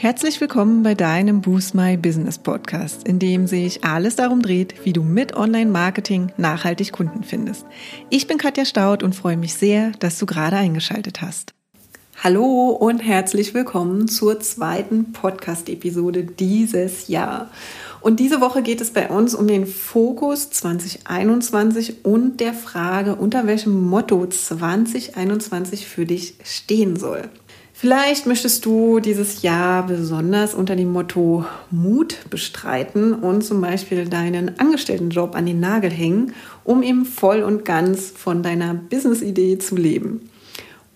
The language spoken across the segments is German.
Herzlich willkommen bei deinem Boost My Business Podcast, in dem sich alles darum dreht, wie du mit Online-Marketing nachhaltig Kunden findest. Ich bin Katja Staud und freue mich sehr, dass du gerade eingeschaltet hast. Hallo und herzlich willkommen zur zweiten Podcast-Episode dieses Jahr. Und diese Woche geht es bei uns um den Fokus 2021 und der Frage, unter welchem Motto 2021 für dich stehen soll. Vielleicht möchtest du dieses Jahr besonders unter dem Motto Mut bestreiten und zum Beispiel deinen Angestelltenjob an den Nagel hängen, um eben voll und ganz von deiner Business-Idee zu leben.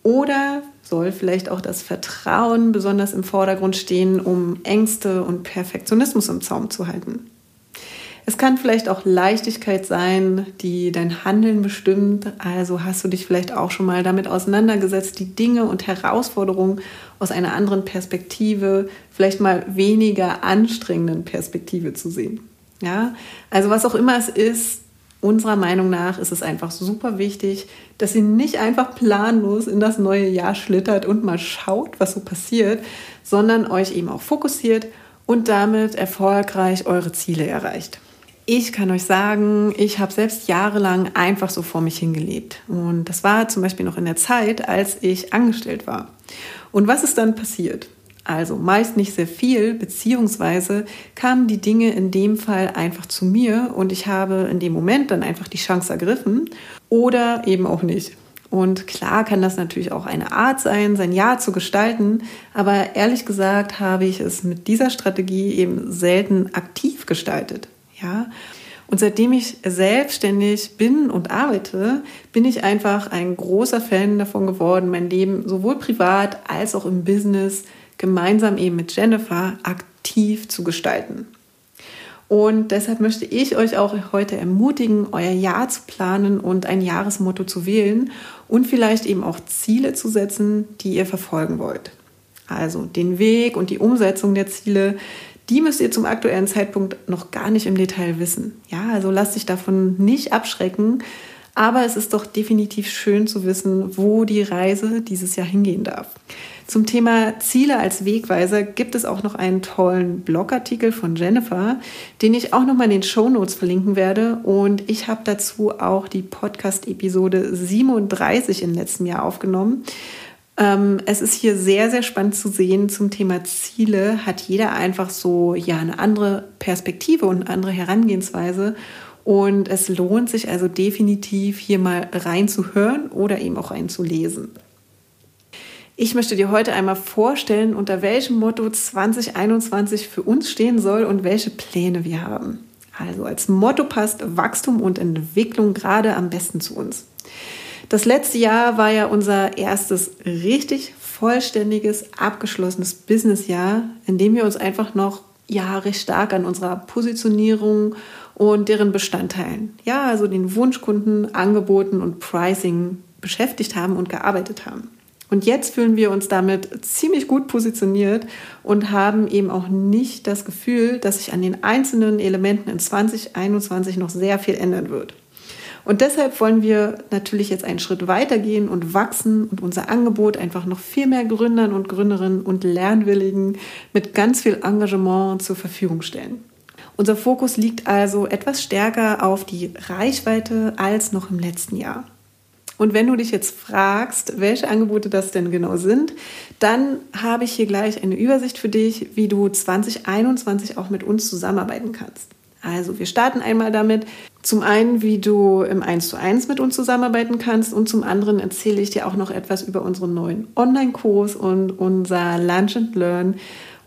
Oder soll vielleicht auch das Vertrauen besonders im Vordergrund stehen, um Ängste und Perfektionismus im Zaum zu halten. Es kann vielleicht auch Leichtigkeit sein, die dein Handeln bestimmt. Also hast du dich vielleicht auch schon mal damit auseinandergesetzt, die Dinge und Herausforderungen aus einer anderen Perspektive, vielleicht mal weniger anstrengenden Perspektive zu sehen. Ja, also was auch immer es ist, unserer Meinung nach ist es einfach super wichtig, dass ihr nicht einfach planlos in das neue Jahr schlittert und mal schaut, was so passiert, sondern euch eben auch fokussiert und damit erfolgreich eure Ziele erreicht. Ich kann euch sagen, ich habe selbst jahrelang einfach so vor mich hingelebt. Und das war zum Beispiel noch in der Zeit, als ich angestellt war. Und was ist dann passiert? Also meist nicht sehr viel, beziehungsweise kamen die Dinge in dem Fall einfach zu mir und ich habe in dem Moment dann einfach die Chance ergriffen oder eben auch nicht. Und klar kann das natürlich auch eine Art sein, sein Jahr zu gestalten, aber ehrlich gesagt habe ich es mit dieser Strategie eben selten aktiv gestaltet. Ja? Und seitdem ich selbstständig bin und arbeite, bin ich einfach ein großer Fan davon geworden, mein Leben sowohl privat als auch im Business gemeinsam eben mit Jennifer aktiv zu gestalten. Und deshalb möchte ich euch auch heute ermutigen, euer Jahr zu planen und ein Jahresmotto zu wählen und vielleicht eben auch Ziele zu setzen, die ihr verfolgen wollt. Also den Weg und die Umsetzung der Ziele, die müsst ihr zum aktuellen Zeitpunkt noch gar nicht im Detail wissen. Ja, also lasst dich davon nicht abschrecken. Aber es ist doch definitiv schön zu wissen, wo die Reise dieses Jahr hingehen darf. Zum Thema Ziele als Wegweiser gibt es auch noch einen tollen Blogartikel von Jennifer, den ich auch noch mal in den Show Notes verlinken werde. Und ich habe dazu auch die Podcast-Episode 37 im letzten Jahr aufgenommen. Ähm, es ist hier sehr, sehr spannend zu sehen zum Thema Ziele. Hat jeder einfach so ja eine andere Perspektive und eine andere Herangehensweise. Und es lohnt sich also definitiv hier mal reinzuhören oder eben auch reinzulesen. Ich möchte dir heute einmal vorstellen, unter welchem Motto 2021 für uns stehen soll und welche Pläne wir haben. Also als Motto passt Wachstum und Entwicklung gerade am besten zu uns. Das letzte Jahr war ja unser erstes richtig vollständiges, abgeschlossenes Businessjahr, in dem wir uns einfach noch ja recht stark an unserer Positionierung und deren Bestandteilen, ja, also den Wunschkunden, Angeboten und Pricing beschäftigt haben und gearbeitet haben. Und jetzt fühlen wir uns damit ziemlich gut positioniert und haben eben auch nicht das Gefühl, dass sich an den einzelnen Elementen in 2021 noch sehr viel ändern wird. Und deshalb wollen wir natürlich jetzt einen Schritt weitergehen und wachsen und unser Angebot einfach noch viel mehr Gründern und Gründerinnen und Lernwilligen mit ganz viel Engagement zur Verfügung stellen. Unser Fokus liegt also etwas stärker auf die Reichweite als noch im letzten Jahr. Und wenn du dich jetzt fragst, welche Angebote das denn genau sind, dann habe ich hier gleich eine Übersicht für dich, wie du 2021 auch mit uns zusammenarbeiten kannst. Also wir starten einmal damit, zum einen, wie du im 1 zu 1 mit uns zusammenarbeiten kannst und zum anderen erzähle ich dir auch noch etwas über unseren neuen Online-Kurs und unser Lunch and Learn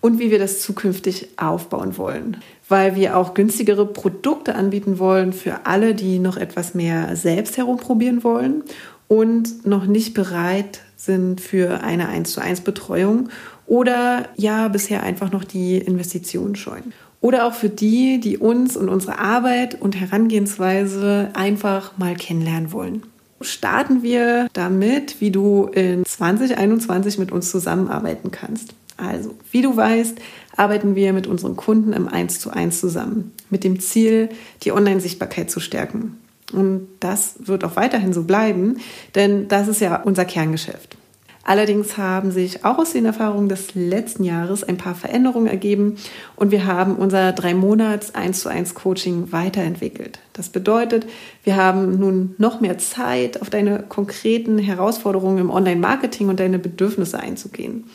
und wie wir das zukünftig aufbauen wollen. Weil wir auch günstigere Produkte anbieten wollen für alle, die noch etwas mehr selbst herumprobieren wollen und noch nicht bereit sind für eine 1 zu 1 Betreuung oder ja bisher einfach noch die Investitionen scheuen oder auch für die, die uns und unsere Arbeit und Herangehensweise einfach mal kennenlernen wollen. Starten wir damit, wie du in 2021 mit uns zusammenarbeiten kannst. Also, wie du weißt, arbeiten wir mit unseren Kunden im 1 zu 1 zusammen, mit dem Ziel, die Online-Sichtbarkeit zu stärken. Und das wird auch weiterhin so bleiben, denn das ist ja unser Kerngeschäft. Allerdings haben sich auch aus den Erfahrungen des letzten Jahres ein paar Veränderungen ergeben und wir haben unser drei Monats 1 zu 1 Coaching weiterentwickelt. Das bedeutet, wir haben nun noch mehr Zeit, auf deine konkreten Herausforderungen im Online-Marketing und deine Bedürfnisse einzugehen.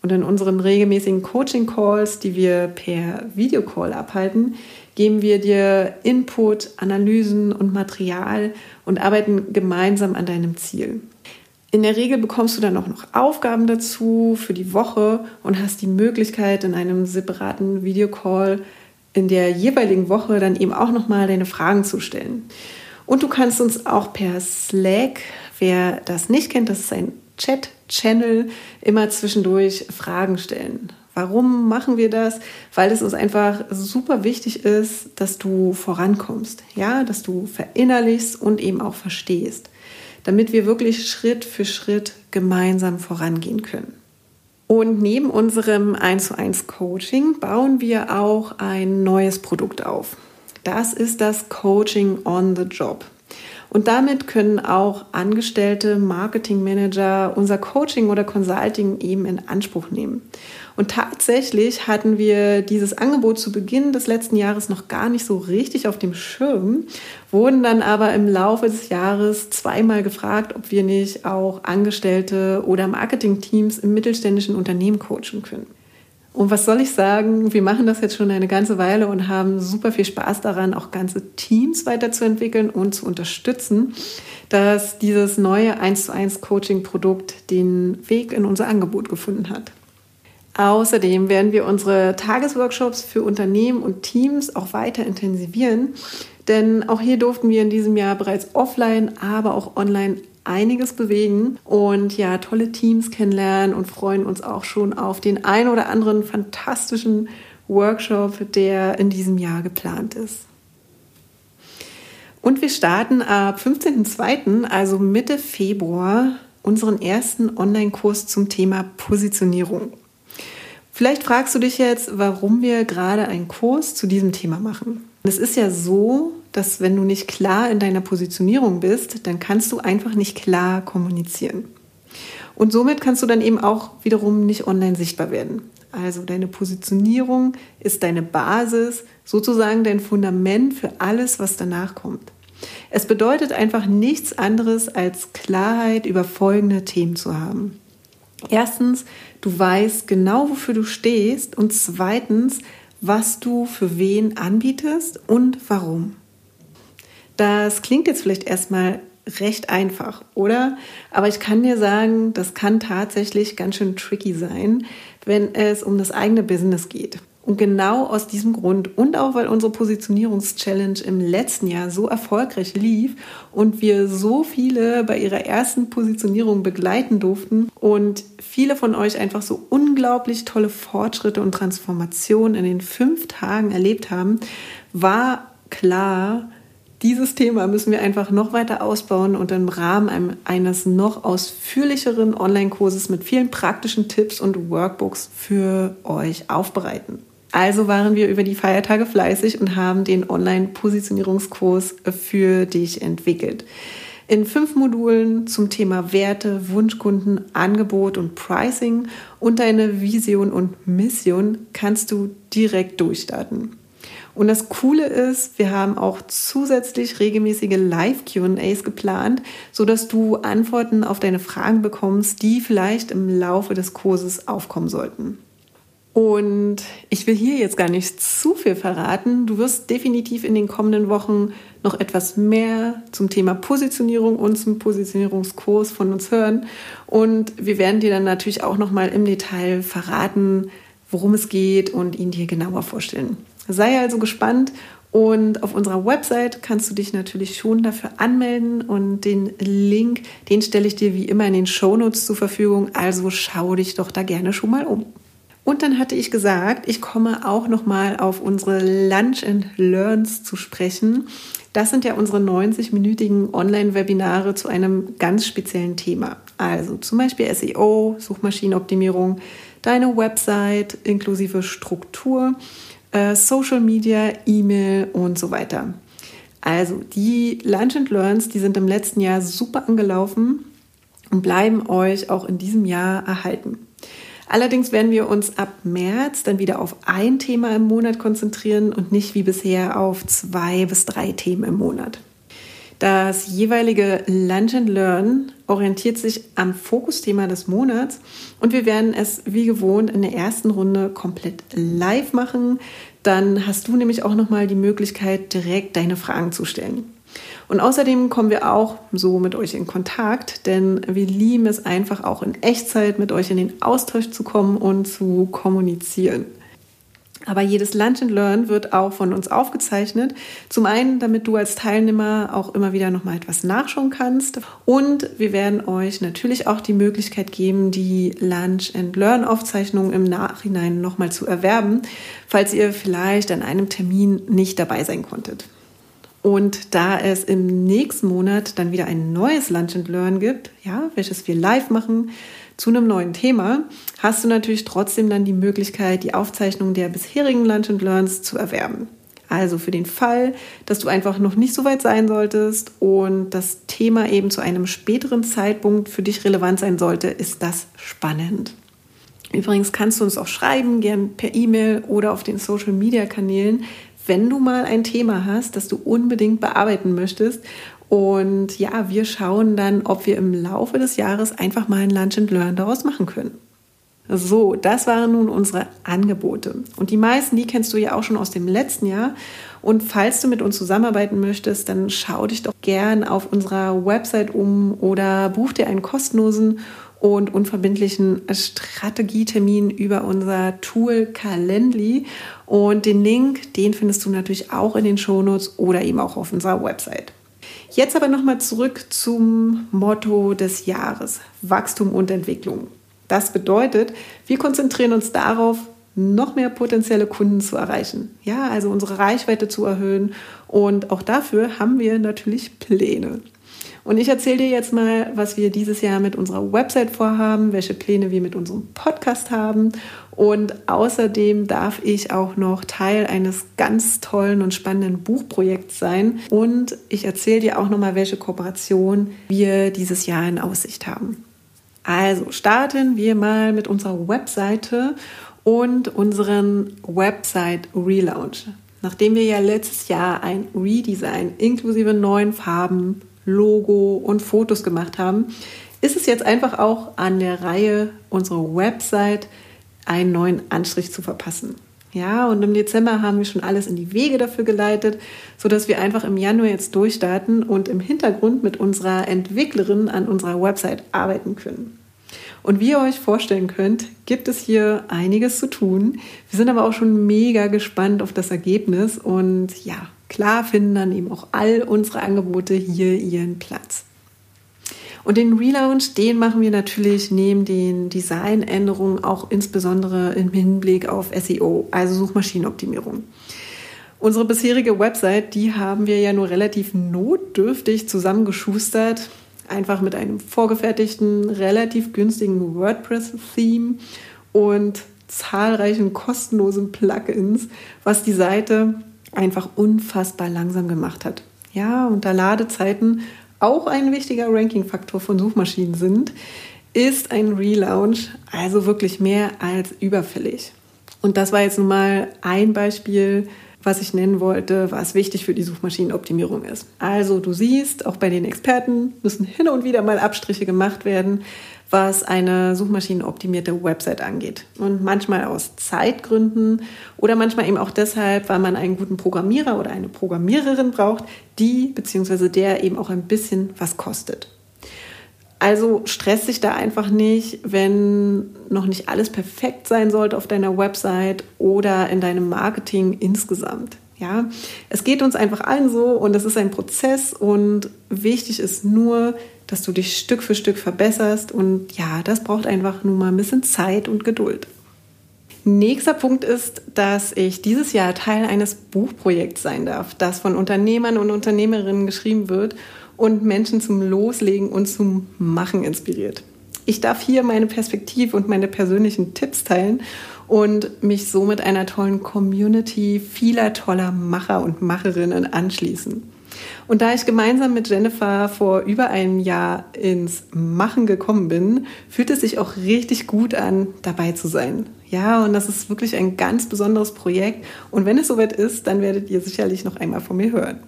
Und in unseren regelmäßigen Coaching-Calls, die wir per Videocall abhalten, geben wir dir Input, Analysen und Material und arbeiten gemeinsam an deinem Ziel. In der Regel bekommst du dann auch noch Aufgaben dazu für die Woche und hast die Möglichkeit in einem separaten Videocall in der jeweiligen Woche dann eben auch nochmal deine Fragen zu stellen. Und du kannst uns auch per Slack, wer das nicht kennt, das ist ein Chat-Channel, immer zwischendurch Fragen stellen. Warum machen wir das? Weil es uns einfach super wichtig ist, dass du vorankommst, ja, dass du verinnerlichst und eben auch verstehst damit wir wirklich Schritt für Schritt gemeinsam vorangehen können. Und neben unserem 1 zu 1 Coaching bauen wir auch ein neues Produkt auf. Das ist das Coaching on the Job. Und damit können auch angestellte Marketingmanager unser Coaching oder Consulting eben in Anspruch nehmen. Und tatsächlich hatten wir dieses Angebot zu Beginn des letzten Jahres noch gar nicht so richtig auf dem Schirm, wurden dann aber im Laufe des Jahres zweimal gefragt, ob wir nicht auch Angestellte oder Marketingteams im mittelständischen Unternehmen coachen können. Und was soll ich sagen? Wir machen das jetzt schon eine ganze Weile und haben super viel Spaß daran, auch ganze Teams weiterzuentwickeln und zu unterstützen, dass dieses neue 1 zu 1 Coaching-Produkt den Weg in unser Angebot gefunden hat. Außerdem werden wir unsere Tagesworkshops für Unternehmen und Teams auch weiter intensivieren, denn auch hier durften wir in diesem Jahr bereits offline, aber auch online einiges bewegen und ja, tolle Teams kennenlernen und freuen uns auch schon auf den ein oder anderen fantastischen Workshop, der in diesem Jahr geplant ist. Und wir starten ab 15.02., also Mitte Februar, unseren ersten Online-Kurs zum Thema Positionierung. Vielleicht fragst du dich jetzt, warum wir gerade einen Kurs zu diesem Thema machen. Es ist ja so, dass wenn du nicht klar in deiner Positionierung bist, dann kannst du einfach nicht klar kommunizieren. Und somit kannst du dann eben auch wiederum nicht online sichtbar werden. Also deine Positionierung ist deine Basis, sozusagen dein Fundament für alles, was danach kommt. Es bedeutet einfach nichts anderes als Klarheit über folgende Themen zu haben. Erstens, du weißt genau, wofür du stehst und zweitens, was du für wen anbietest und warum. Das klingt jetzt vielleicht erstmal recht einfach, oder? Aber ich kann dir sagen, das kann tatsächlich ganz schön tricky sein, wenn es um das eigene Business geht. Und genau aus diesem Grund und auch weil unsere Positionierungs-Challenge im letzten Jahr so erfolgreich lief und wir so viele bei ihrer ersten Positionierung begleiten durften und viele von euch einfach so unglaublich tolle Fortschritte und Transformationen in den fünf Tagen erlebt haben, war klar, dieses Thema müssen wir einfach noch weiter ausbauen und im Rahmen eines noch ausführlicheren Online-Kurses mit vielen praktischen Tipps und Workbooks für euch aufbereiten. Also waren wir über die Feiertage fleißig und haben den Online-Positionierungskurs für dich entwickelt. In fünf Modulen zum Thema Werte, Wunschkunden, Angebot und Pricing und deine Vision und Mission kannst du direkt durchstarten. Und das Coole ist, wir haben auch zusätzlich regelmäßige Live-QAs geplant, sodass du Antworten auf deine Fragen bekommst, die vielleicht im Laufe des Kurses aufkommen sollten. Und ich will hier jetzt gar nicht zu viel verraten. Du wirst definitiv in den kommenden Wochen noch etwas mehr zum Thema Positionierung und zum Positionierungskurs von uns hören. Und wir werden dir dann natürlich auch noch mal im Detail verraten, worum es geht und ihn dir genauer vorstellen. Sei also gespannt und auf unserer Website kannst du dich natürlich schon dafür anmelden und den Link, den stelle ich dir wie immer in den Shownotes zur Verfügung. Also schau dich doch da gerne schon mal um. Und dann hatte ich gesagt, ich komme auch noch mal auf unsere Lunch and Learns zu sprechen. Das sind ja unsere 90-minütigen Online-Webinare zu einem ganz speziellen Thema. Also zum Beispiel SEO, Suchmaschinenoptimierung, deine Website inklusive Struktur, äh, Social Media, E-Mail und so weiter. Also die Lunch and Learns, die sind im letzten Jahr super angelaufen und bleiben euch auch in diesem Jahr erhalten. Allerdings werden wir uns ab März dann wieder auf ein Thema im Monat konzentrieren und nicht wie bisher auf zwei bis drei Themen im Monat. Das jeweilige Lunch and Learn orientiert sich am Fokusthema des Monats und wir werden es wie gewohnt in der ersten Runde komplett live machen. Dann hast du nämlich auch nochmal die Möglichkeit, direkt deine Fragen zu stellen. Und außerdem kommen wir auch so mit euch in Kontakt, denn wir lieben es einfach auch in Echtzeit mit euch in den Austausch zu kommen und zu kommunizieren. Aber jedes Lunch and Learn wird auch von uns aufgezeichnet. Zum einen, damit du als Teilnehmer auch immer wieder noch mal etwas nachschauen kannst. Und wir werden euch natürlich auch die Möglichkeit geben, die Lunch and Learn Aufzeichnung im Nachhinein noch mal zu erwerben, falls ihr vielleicht an einem Termin nicht dabei sein konntet. Und da es im nächsten Monat dann wieder ein neues Lunch and Learn gibt, ja, welches wir live machen zu einem neuen Thema, hast du natürlich trotzdem dann die Möglichkeit, die Aufzeichnung der bisherigen Lunch and Learns zu erwerben. Also für den Fall, dass du einfach noch nicht so weit sein solltest und das Thema eben zu einem späteren Zeitpunkt für dich relevant sein sollte, ist das spannend. Übrigens kannst du uns auch schreiben, gern per E-Mail oder auf den Social Media Kanälen, wenn du mal ein Thema hast, das du unbedingt bearbeiten möchtest. Und ja, wir schauen dann, ob wir im Laufe des Jahres einfach mal ein Lunch and Learn daraus machen können. So, das waren nun unsere Angebote. Und die meisten, die kennst du ja auch schon aus dem letzten Jahr. Und falls du mit uns zusammenarbeiten möchtest, dann schau dich doch gern auf unserer Website um oder buch dir einen kostenlosen und unverbindlichen Strategietermin über unser Tool Calendly. Und den Link, den findest du natürlich auch in den Shownotes oder eben auch auf unserer Website. Jetzt aber nochmal zurück zum Motto des Jahres, Wachstum und Entwicklung. Das bedeutet, wir konzentrieren uns darauf, noch mehr potenzielle Kunden zu erreichen. Ja, also unsere Reichweite zu erhöhen. Und auch dafür haben wir natürlich Pläne. Und ich erzähle dir jetzt mal, was wir dieses Jahr mit unserer Website vorhaben, welche Pläne wir mit unserem Podcast haben. Und außerdem darf ich auch noch Teil eines ganz tollen und spannenden Buchprojekts sein. Und ich erzähle dir auch noch mal, welche Kooperation wir dieses Jahr in Aussicht haben. Also starten wir mal mit unserer Webseite und unseren Website Relaunch. Nachdem wir ja letztes Jahr ein Redesign inklusive neuen Farben, Logo und Fotos gemacht haben, ist es jetzt einfach auch an der Reihe, unsere Website einen neuen Anstrich zu verpassen. Ja, und im Dezember haben wir schon alles in die Wege dafür geleitet, sodass wir einfach im Januar jetzt durchstarten und im Hintergrund mit unserer Entwicklerin an unserer Website arbeiten können. Und wie ihr euch vorstellen könnt, gibt es hier einiges zu tun. Wir sind aber auch schon mega gespannt auf das Ergebnis und ja, klar finden dann eben auch all unsere Angebote hier ihren Platz. Und den Relaunch, den machen wir natürlich neben den Designänderungen auch insbesondere im Hinblick auf SEO, also Suchmaschinenoptimierung. Unsere bisherige Website, die haben wir ja nur relativ notdürftig zusammengeschustert, einfach mit einem vorgefertigten, relativ günstigen WordPress-Theme und zahlreichen kostenlosen Plugins, was die Seite einfach unfassbar langsam gemacht hat. Ja, und da Ladezeiten auch ein wichtiger Ranking-Faktor von Suchmaschinen sind, ist ein Relaunch also wirklich mehr als überfällig. Und das war jetzt nun mal ein Beispiel, was ich nennen wollte, was wichtig für die Suchmaschinenoptimierung ist. Also du siehst, auch bei den Experten müssen hin und wieder mal Abstriche gemacht werden, was eine suchmaschinenoptimierte Website angeht. Und manchmal aus Zeitgründen oder manchmal eben auch deshalb, weil man einen guten Programmierer oder eine Programmiererin braucht, die bzw. der eben auch ein bisschen was kostet. Also stress dich da einfach nicht, wenn noch nicht alles perfekt sein sollte auf deiner Website oder in deinem Marketing insgesamt. Ja, es geht uns einfach allen so und es ist ein Prozess und wichtig ist nur, dass du dich Stück für Stück verbesserst und ja, das braucht einfach nur mal ein bisschen Zeit und Geduld. Nächster Punkt ist, dass ich dieses Jahr Teil eines Buchprojekts sein darf, das von Unternehmern und Unternehmerinnen geschrieben wird und Menschen zum Loslegen und zum Machen inspiriert. Ich darf hier meine Perspektive und meine persönlichen Tipps teilen und mich somit einer tollen Community vieler toller Macher und Macherinnen anschließen. Und da ich gemeinsam mit Jennifer vor über einem Jahr ins Machen gekommen bin, fühlt es sich auch richtig gut an, dabei zu sein. Ja, und das ist wirklich ein ganz besonderes Projekt. Und wenn es soweit ist, dann werdet ihr sicherlich noch einmal von mir hören.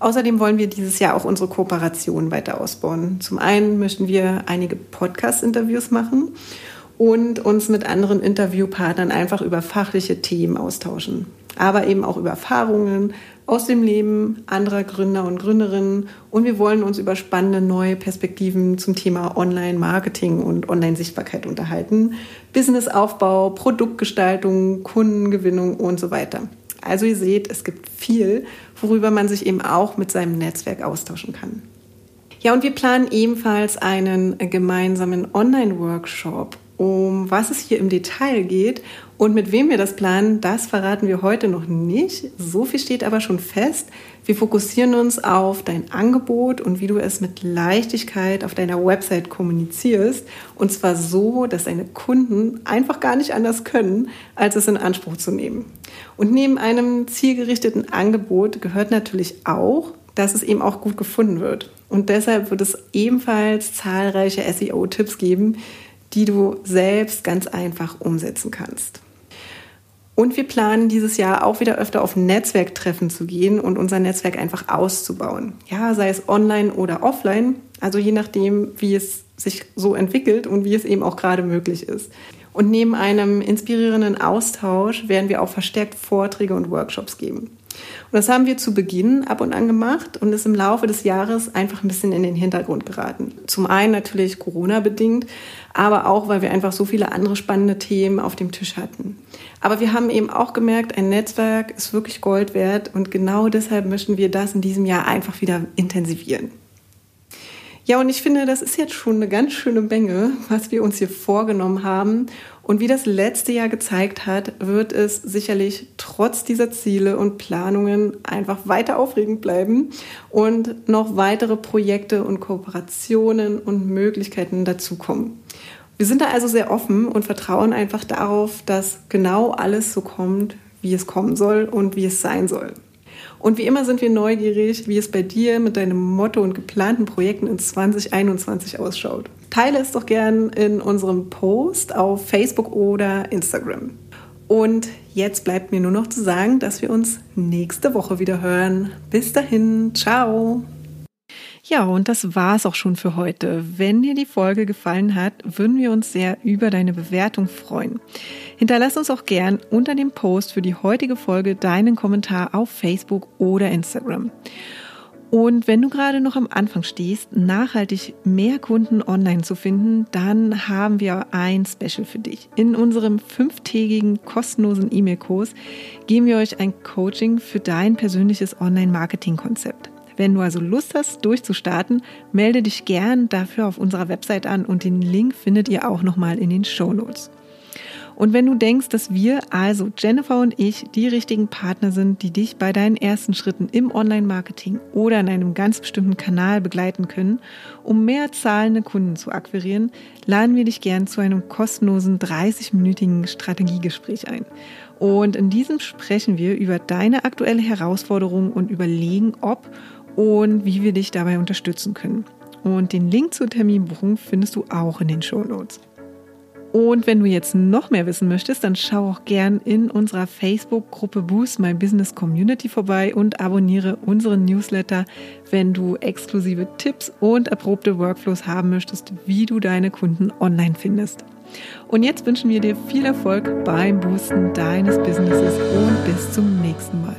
Außerdem wollen wir dieses Jahr auch unsere Kooperation weiter ausbauen. Zum einen möchten wir einige Podcast-Interviews machen und uns mit anderen Interviewpartnern einfach über fachliche Themen austauschen, aber eben auch über Erfahrungen aus dem Leben anderer Gründer und Gründerinnen und wir wollen uns über spannende neue Perspektiven zum Thema Online-Marketing und Online-Sichtbarkeit unterhalten, Businessaufbau, Produktgestaltung, Kundengewinnung und so weiter. Also ihr seht, es gibt viel, worüber man sich eben auch mit seinem Netzwerk austauschen kann. Ja, und wir planen ebenfalls einen gemeinsamen Online-Workshop. Um was es hier im Detail geht und mit wem wir das planen, das verraten wir heute noch nicht. So viel steht aber schon fest. Wir fokussieren uns auf dein Angebot und wie du es mit Leichtigkeit auf deiner Website kommunizierst. Und zwar so, dass deine Kunden einfach gar nicht anders können, als es in Anspruch zu nehmen. Und neben einem zielgerichteten Angebot gehört natürlich auch, dass es eben auch gut gefunden wird. Und deshalb wird es ebenfalls zahlreiche SEO-Tipps geben, die du selbst ganz einfach umsetzen kannst. Und wir planen dieses Jahr auch wieder öfter auf Netzwerktreffen zu gehen und unser Netzwerk einfach auszubauen. Ja, sei es online oder offline, also je nachdem, wie es sich so entwickelt und wie es eben auch gerade möglich ist. Und neben einem inspirierenden Austausch werden wir auch verstärkt Vorträge und Workshops geben. Und das haben wir zu Beginn ab und an gemacht und ist im Laufe des Jahres einfach ein bisschen in den Hintergrund geraten. Zum einen natürlich Corona-bedingt, aber auch, weil wir einfach so viele andere spannende Themen auf dem Tisch hatten. Aber wir haben eben auch gemerkt, ein Netzwerk ist wirklich Gold wert und genau deshalb möchten wir das in diesem Jahr einfach wieder intensivieren. Ja, und ich finde, das ist jetzt schon eine ganz schöne Menge, was wir uns hier vorgenommen haben. Und wie das letzte Jahr gezeigt hat, wird es sicherlich trotz dieser Ziele und Planungen einfach weiter aufregend bleiben und noch weitere Projekte und Kooperationen und Möglichkeiten dazukommen. Wir sind da also sehr offen und vertrauen einfach darauf, dass genau alles so kommt, wie es kommen soll und wie es sein soll. Und wie immer sind wir neugierig, wie es bei dir mit deinem Motto und geplanten Projekten in 2021 ausschaut. Teile es doch gern in unserem Post auf Facebook oder Instagram. Und jetzt bleibt mir nur noch zu sagen, dass wir uns nächste Woche wieder hören. Bis dahin, ciao. Ja, und das war es auch schon für heute. Wenn dir die Folge gefallen hat, würden wir uns sehr über deine Bewertung freuen. Hinterlass uns auch gern unter dem Post für die heutige Folge deinen Kommentar auf Facebook oder Instagram. Und wenn du gerade noch am Anfang stehst, nachhaltig mehr Kunden online zu finden, dann haben wir ein Special für dich. In unserem fünftägigen kostenlosen E-Mail-Kurs geben wir euch ein Coaching für dein persönliches Online-Marketing-Konzept. Wenn du also Lust hast, durchzustarten, melde dich gern dafür auf unserer Website an und den Link findet ihr auch nochmal in den Show Notes. Und wenn du denkst, dass wir, also Jennifer und ich, die richtigen Partner sind, die dich bei deinen ersten Schritten im Online-Marketing oder in einem ganz bestimmten Kanal begleiten können, um mehr zahlende Kunden zu akquirieren, laden wir dich gern zu einem kostenlosen 30-minütigen Strategiegespräch ein. Und in diesem sprechen wir über deine aktuelle Herausforderung und überlegen, ob und wie wir dich dabei unterstützen können. Und den Link zur Terminbuchung findest du auch in den Show Notes. Und wenn du jetzt noch mehr wissen möchtest, dann schau auch gern in unserer Facebook-Gruppe Boost My Business Community vorbei und abonniere unseren Newsletter, wenn du exklusive Tipps und erprobte Workflows haben möchtest, wie du deine Kunden online findest. Und jetzt wünschen wir dir viel Erfolg beim Boosten deines Businesses und bis zum nächsten Mal.